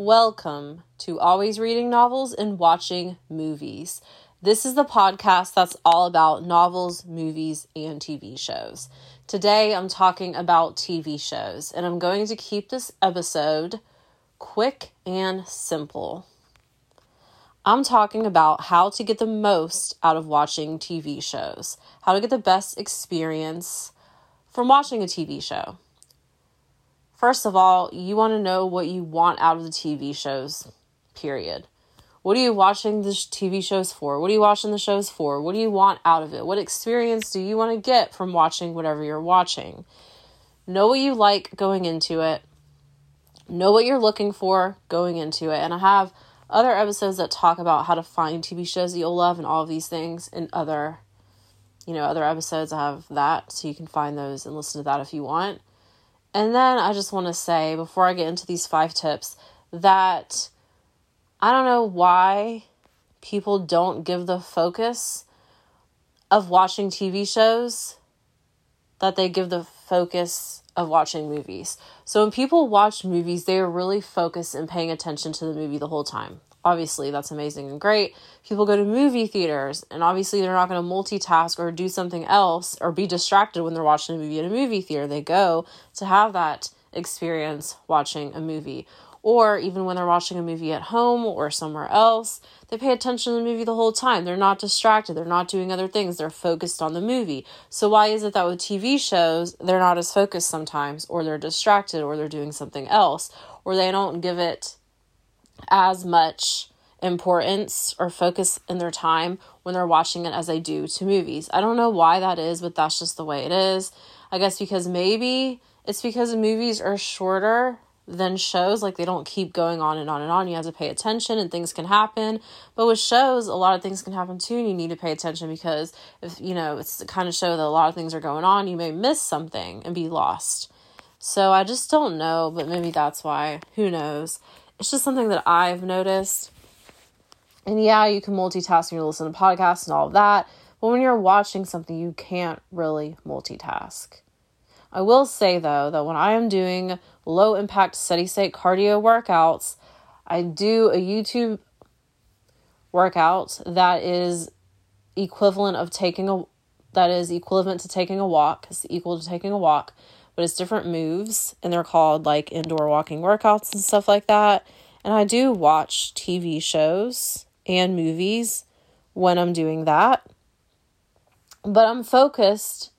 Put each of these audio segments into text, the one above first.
Welcome to Always Reading Novels and Watching Movies. This is the podcast that's all about novels, movies, and TV shows. Today I'm talking about TV shows, and I'm going to keep this episode quick and simple. I'm talking about how to get the most out of watching TV shows, how to get the best experience from watching a TV show. First of all, you want to know what you want out of the TV shows, period. What are you watching the TV shows for? What are you watching the shows for? What do you want out of it? What experience do you want to get from watching whatever you're watching? Know what you like going into it. Know what you're looking for going into it. And I have other episodes that talk about how to find TV shows that you'll love and all of these things and other you know, other episodes I have that so you can find those and listen to that if you want. And then I just want to say before I get into these five tips that I don't know why people don't give the focus of watching TV shows that they give the focus of watching movies. So when people watch movies, they are really focused and paying attention to the movie the whole time. Obviously, that's amazing and great. People go to movie theaters and obviously they're not going to multitask or do something else or be distracted when they're watching a movie in a movie theater. They go to have that experience watching a movie. Or even when they're watching a movie at home or somewhere else, they pay attention to the movie the whole time. They're not distracted. They're not doing other things. They're focused on the movie. So, why is it that with TV shows, they're not as focused sometimes, or they're distracted, or they're doing something else, or they don't give it as much importance or focus in their time when they're watching it as they do to movies. I don't know why that is, but that's just the way it is. I guess because maybe it's because movies are shorter than shows. Like they don't keep going on and on and on. You have to pay attention and things can happen. But with shows, a lot of things can happen too, and you need to pay attention because if you know it's the kind of show that a lot of things are going on, you may miss something and be lost. So I just don't know, but maybe that's why. Who knows? It's just something that I've noticed. And yeah, you can multitask and you listen to podcasts and all of that. But when you're watching something, you can't really multitask. I will say though that when I am doing low impact steady state cardio workouts, I do a YouTube workout that is equivalent of taking a that is equivalent to taking a walk. It's equal to taking a walk, but it's different moves and they're called like indoor walking workouts and stuff like that. And I do watch TV shows and movies when I'm doing that. But I'm focused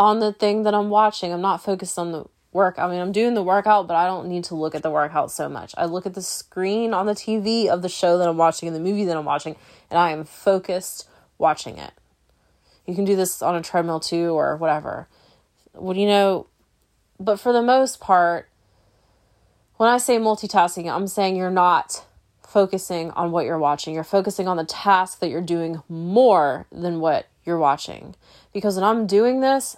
on the thing that I'm watching. I'm not focused on the work. I mean, I'm doing the workout, but I don't need to look at the workout so much. I look at the screen on the TV of the show that I'm watching and the movie that I'm watching, and I am focused watching it. You can do this on a treadmill too or whatever. Do you know? But for the most part, when I say multitasking, I'm saying you're not focusing on what you're watching. You're focusing on the task that you're doing more than what you're watching. Because when I'm doing this,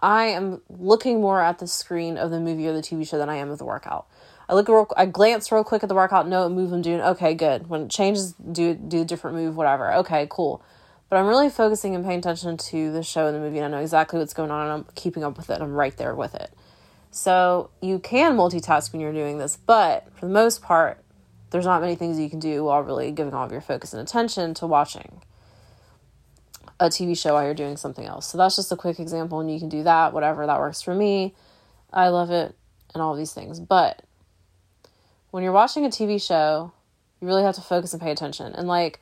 I am looking more at the screen of the movie or the TV show than I am of the workout. I look real, I glance real quick at the workout, no move I'm doing. Okay, good. When it changes, do do a different move, whatever. Okay, cool. But I'm really focusing and paying attention to the show and the movie, and I know exactly what's going on, and I'm keeping up with it. I'm right there with it. So you can multitask when you're doing this, but for the most part, there's not many things you can do while really giving all of your focus and attention to watching a TV show while you're doing something else. So that's just a quick example, and you can do that, whatever that works for me. I love it, and all these things. But when you're watching a TV show, you really have to focus and pay attention. And like,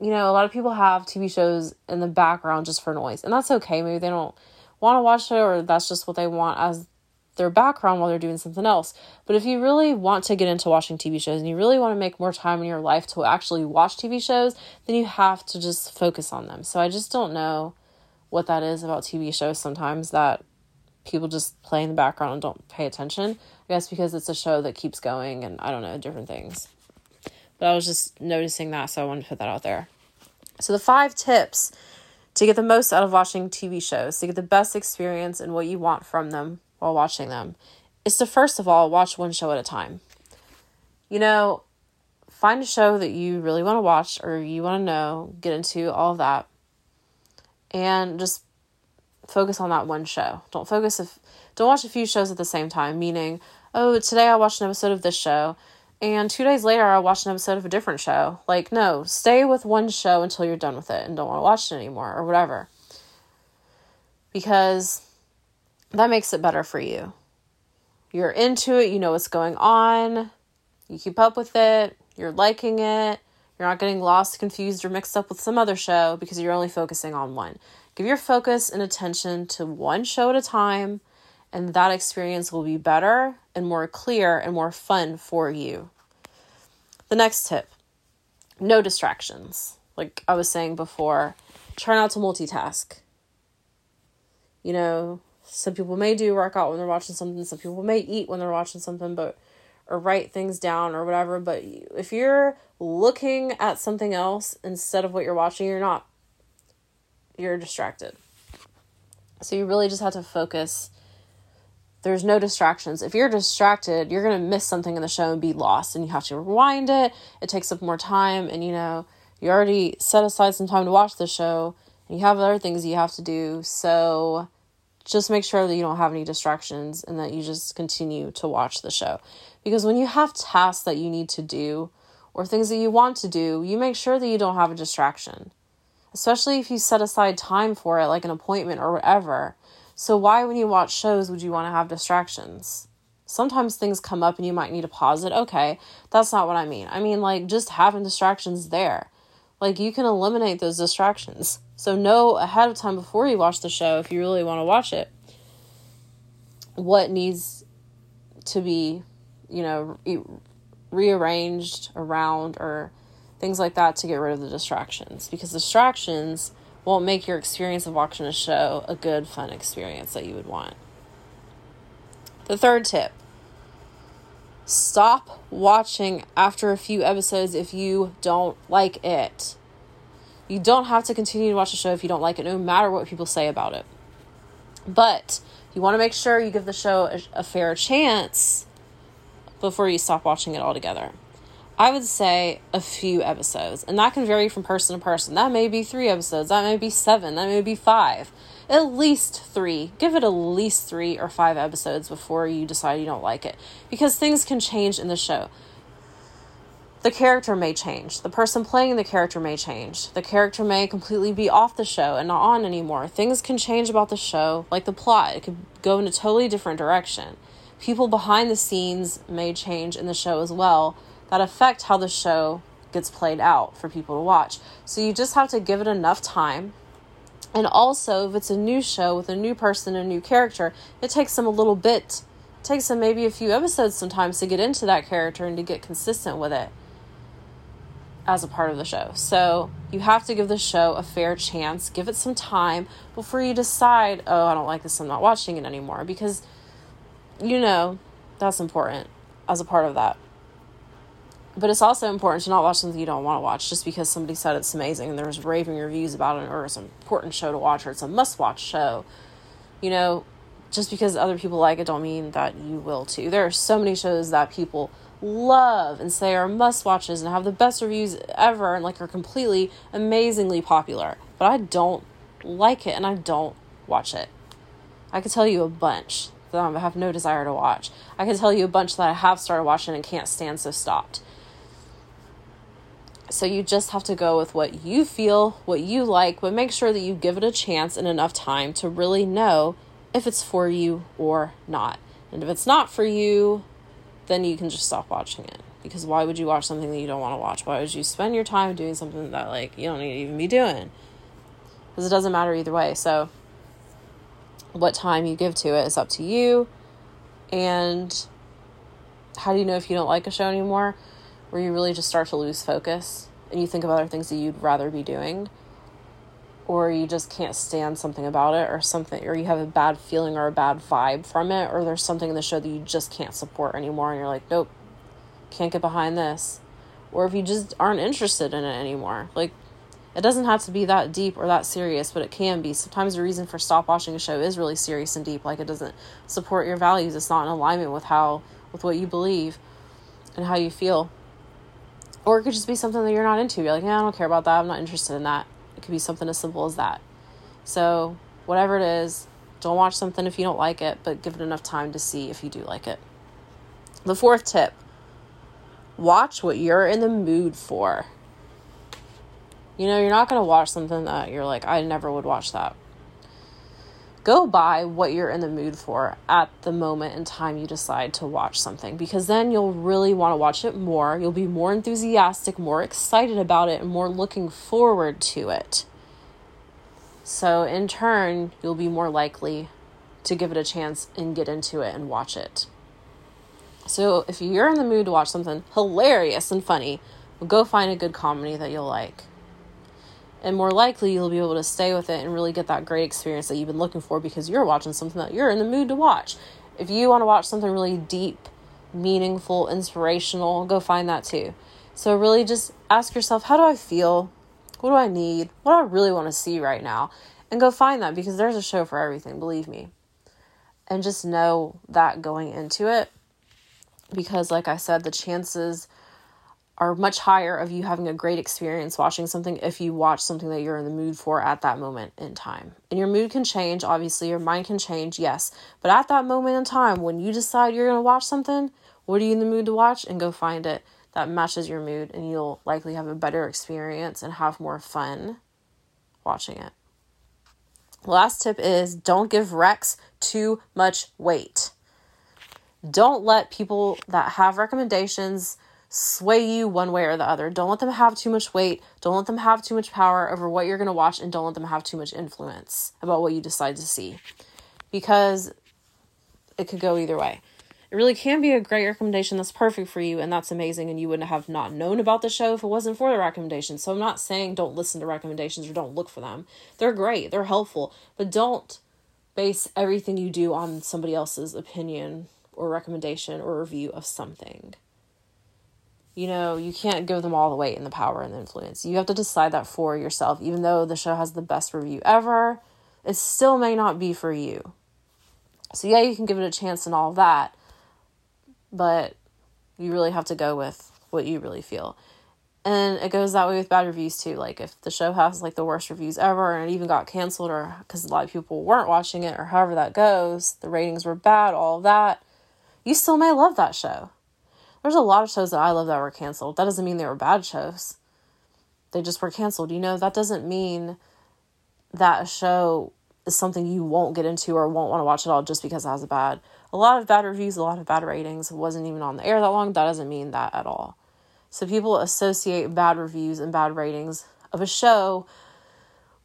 you know, a lot of people have TV shows in the background just for noise, and that's okay. Maybe they don't want to watch it, or that's just what they want as their background while they're doing something else. But if you really want to get into watching TV shows and you really want to make more time in your life to actually watch TV shows, then you have to just focus on them. So I just don't know what that is about TV shows sometimes that people just play in the background and don't pay attention. I guess because it's a show that keeps going and I don't know, different things. But I was just noticing that, so I wanted to put that out there. So the five tips to get the most out of watching TV shows, to get the best experience and what you want from them while watching them is to first of all watch one show at a time. You know, find a show that you really want to watch or you want to know, get into all of that, and just focus on that one show. Don't focus if don't watch a few shows at the same time, meaning, oh, today I watched an episode of this show. And two days later I watched an episode of a different show. Like, no, stay with one show until you're done with it and don't want to watch it anymore or whatever. Because that makes it better for you. You're into it, you know what's going on, you keep up with it, you're liking it, you're not getting lost, confused, or mixed up with some other show because you're only focusing on one. Give your focus and attention to one show at a time, and that experience will be better and more clear and more fun for you. The next tip no distractions. Like I was saying before, try not to multitask. You know, some people may do workout when they're watching something, some people may eat when they're watching something, but or write things down or whatever, but if you're looking at something else instead of what you're watching, you're not you're distracted. So you really just have to focus. There's no distractions. If you're distracted, you're going to miss something in the show and be lost and you have to rewind it. It takes up more time and you know, you already set aside some time to watch the show and you have other things you have to do. So just make sure that you don't have any distractions and that you just continue to watch the show. Because when you have tasks that you need to do or things that you want to do, you make sure that you don't have a distraction especially if you set aside time for it, like an appointment or whatever. So, why, when you watch shows, would you want to have distractions? Sometimes things come up and you might need to pause it. Okay, that's not what I mean. I mean, like, just having distractions there. Like, you can eliminate those distractions. So, know ahead of time before you watch the show, if you really want to watch it, what needs to be, you know, rearranged around or things like that to get rid of the distractions because distractions won't make your experience of watching a show a good, fun experience that you would want. The third tip stop watching after a few episodes if you don't like it. You don't have to continue to watch the show if you don't like it, no matter what people say about it. But you want to make sure you give the show a, a fair chance before you stop watching it altogether. I would say a few episodes, and that can vary from person to person. That may be three episodes, that may be seven, that may be five. At least three. Give it at least three or five episodes before you decide you don't like it. Because things can change in the show. The character may change. The person playing the character may change. The character may completely be off the show and not on anymore. Things can change about the show, like the plot. It could go in a totally different direction. People behind the scenes may change in the show as well that affect how the show gets played out for people to watch. So you just have to give it enough time. And also, if it's a new show with a new person, a new character, it takes them a little bit, it takes them maybe a few episodes sometimes to get into that character and to get consistent with it as a part of the show. So you have to give the show a fair chance, give it some time before you decide, oh, I don't like this, I'm not watching it anymore. Because, you know, that's important as a part of that. But it's also important to not watch something you don't want to watch just because somebody said it's amazing and there's raving reviews about it or it's an important show to watch or it's a must watch show. You know, just because other people like it don't mean that you will too. There are so many shows that people love and say are must watches and have the best reviews ever and like are completely amazingly popular. But I don't like it and I don't watch it. I could tell you a bunch that I have no desire to watch. I can tell you a bunch that I have started watching and can't stand so stopped. So you just have to go with what you feel, what you like, but make sure that you give it a chance and enough time to really know if it's for you or not. And if it's not for you, then you can just stop watching it. Because why would you watch something that you don't want to watch? Why would you spend your time doing something that like you don't need to even be doing? Because it doesn't matter either way. So what time you give to it is up to you. And how do you know if you don't like a show anymore? Where you really just start to lose focus and you think of other things that you'd rather be doing or you just can't stand something about it or something or you have a bad feeling or a bad vibe from it or there's something in the show that you just can't support anymore and you're like nope can't get behind this. Or if you just aren't interested in it anymore. Like it doesn't have to be that deep or that serious but it can be. Sometimes the reason for stop watching a show is really serious and deep like it doesn't support your values. It's not in alignment with how with what you believe and how you feel or it could just be something that you're not into. You're like, yeah, I don't care about that. I'm not interested in that. It could be something as simple as that. So, whatever it is, don't watch something if you don't like it, but give it enough time to see if you do like it. The fourth tip Watch what you're in the mood for. You know, you're not going to watch something that you're like, I never would watch that. Go by what you're in the mood for at the moment in time you decide to watch something because then you'll really want to watch it more. You'll be more enthusiastic, more excited about it, and more looking forward to it. So, in turn, you'll be more likely to give it a chance and get into it and watch it. So, if you're in the mood to watch something hilarious and funny, go find a good comedy that you'll like and more likely you'll be able to stay with it and really get that great experience that you've been looking for because you're watching something that you're in the mood to watch. If you want to watch something really deep, meaningful, inspirational, go find that too. So, really just ask yourself, how do I feel? What do I need? What do I really want to see right now? And go find that because there's a show for everything, believe me. And just know that going into it because, like I said, the chances are much higher of you having a great experience watching something if you watch something that you're in the mood for at that moment in time. And your mood can change, obviously, your mind can change, yes. But at that moment in time, when you decide you're going to watch something, what are you in the mood to watch? And go find it that matches your mood, and you'll likely have a better experience and have more fun watching it. Last tip is don't give recs too much weight. Don't let people that have recommendations sway you one way or the other. Don't let them have too much weight. Don't let them have too much power over what you're going to watch, and don't let them have too much influence about what you decide to see because it could go either way. It really can be a great recommendation that's perfect for you, and that's amazing. And you wouldn't have not known about the show if it wasn't for the recommendation. So I'm not saying don't listen to recommendations or don't look for them. They're great, they're helpful, but don't base everything you do on somebody else's opinion or recommendation or review of something you know, you can't give them all the weight and the power and the influence. You have to decide that for yourself. Even though the show has the best review ever, it still may not be for you. So, yeah, you can give it a chance and all that, but you really have to go with what you really feel. And it goes that way with bad reviews too. Like, if the show has like the worst reviews ever and it even got canceled, or because a lot of people weren't watching it, or however that goes, the ratings were bad, all of that, you still may love that show there's a lot of shows that I love that were canceled. That doesn't mean they were bad shows. They just were canceled. You know, that doesn't mean that a show is something you won't get into or won't want to watch at all just because it has a bad a lot of bad reviews, a lot of bad ratings, It wasn't even on the air that long. That doesn't mean that at all. So people associate bad reviews and bad ratings of a show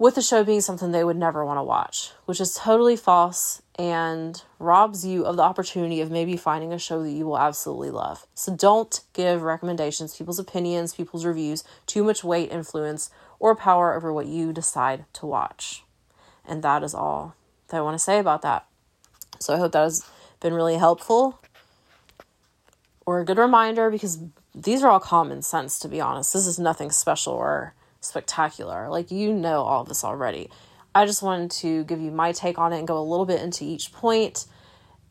with the show being something they would never want to watch, which is totally false and robs you of the opportunity of maybe finding a show that you will absolutely love. So don't give recommendations, people's opinions, people's reviews too much weight, influence, or power over what you decide to watch. And that is all that I want to say about that. So I hope that has been really helpful or a good reminder because these are all common sense, to be honest. This is nothing special or spectacular. Like, you know all this already. I just wanted to give you my take on it and go a little bit into each point.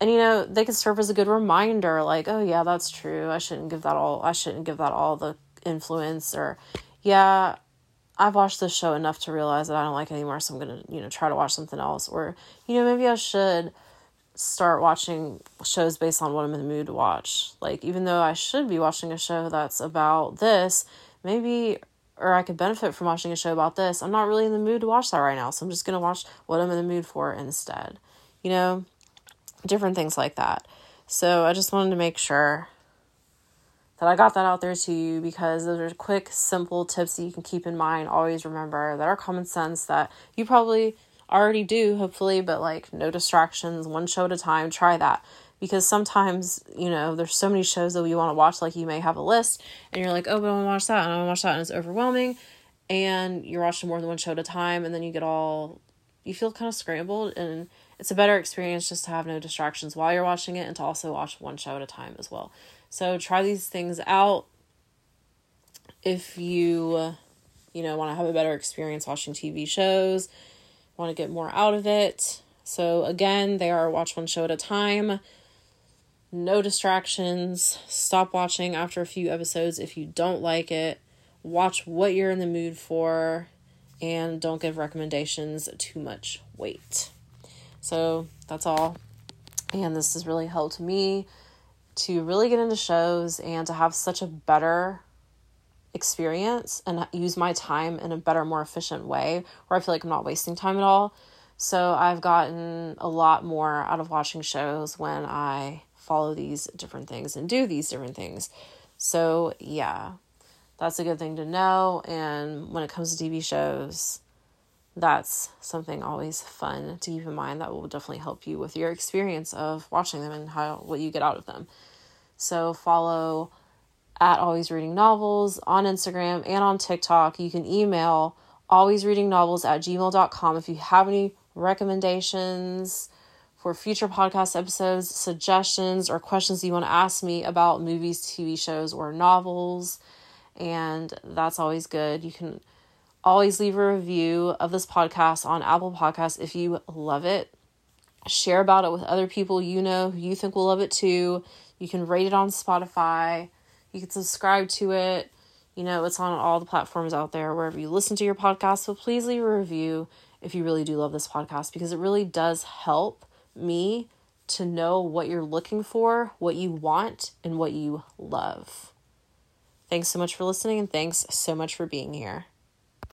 And you know, they could serve as a good reminder like, oh yeah, that's true. I shouldn't give that all I shouldn't give that all the influence or yeah, I've watched this show enough to realize that I don't like it anymore, so I'm gonna, you know, try to watch something else. Or, you know, maybe I should start watching shows based on what I'm in the mood to watch. Like, even though I should be watching a show that's about this, maybe or I could benefit from watching a show about this. I'm not really in the mood to watch that right now, so I'm just going to watch what I'm in the mood for instead. You know, different things like that. So I just wanted to make sure that I got that out there to you because those are quick, simple tips that you can keep in mind. Always remember that are common sense that you probably already do, hopefully, but like no distractions, one show at a time. Try that because sometimes you know there's so many shows that you want to watch like you may have a list and you're like oh but i want to watch that and i want to watch that and it's overwhelming and you're watching more than one show at a time and then you get all you feel kind of scrambled and it's a better experience just to have no distractions while you're watching it and to also watch one show at a time as well. So try these things out if you you know want to have a better experience watching tv shows want to get more out of it. So again they are watch one show at a time no distractions. Stop watching after a few episodes if you don't like it. Watch what you're in the mood for and don't give recommendations too much weight. So that's all. And this has really helped me to really get into shows and to have such a better experience and use my time in a better, more efficient way where I feel like I'm not wasting time at all. So I've gotten a lot more out of watching shows when I follow these different things and do these different things. So, yeah, that's a good thing to know. And when it comes to TV shows, that's something always fun to keep in mind that will definitely help you with your experience of watching them and how what you get out of them. So follow at always reading novels on Instagram and on TikTok. You can email always reading novels at gmail.com if you have any recommendations for future podcast episodes, suggestions, or questions you want to ask me about movies, TV shows, or novels. And that's always good. You can always leave a review of this podcast on Apple Podcasts if you love it. Share about it with other people you know who you think will love it too. You can rate it on Spotify. You can subscribe to it. You know, it's on all the platforms out there wherever you listen to your podcast. So please leave a review if you really do love this podcast because it really does help me to know what you're looking for, what you want, and what you love. Thanks so much for listening, and thanks so much for being here.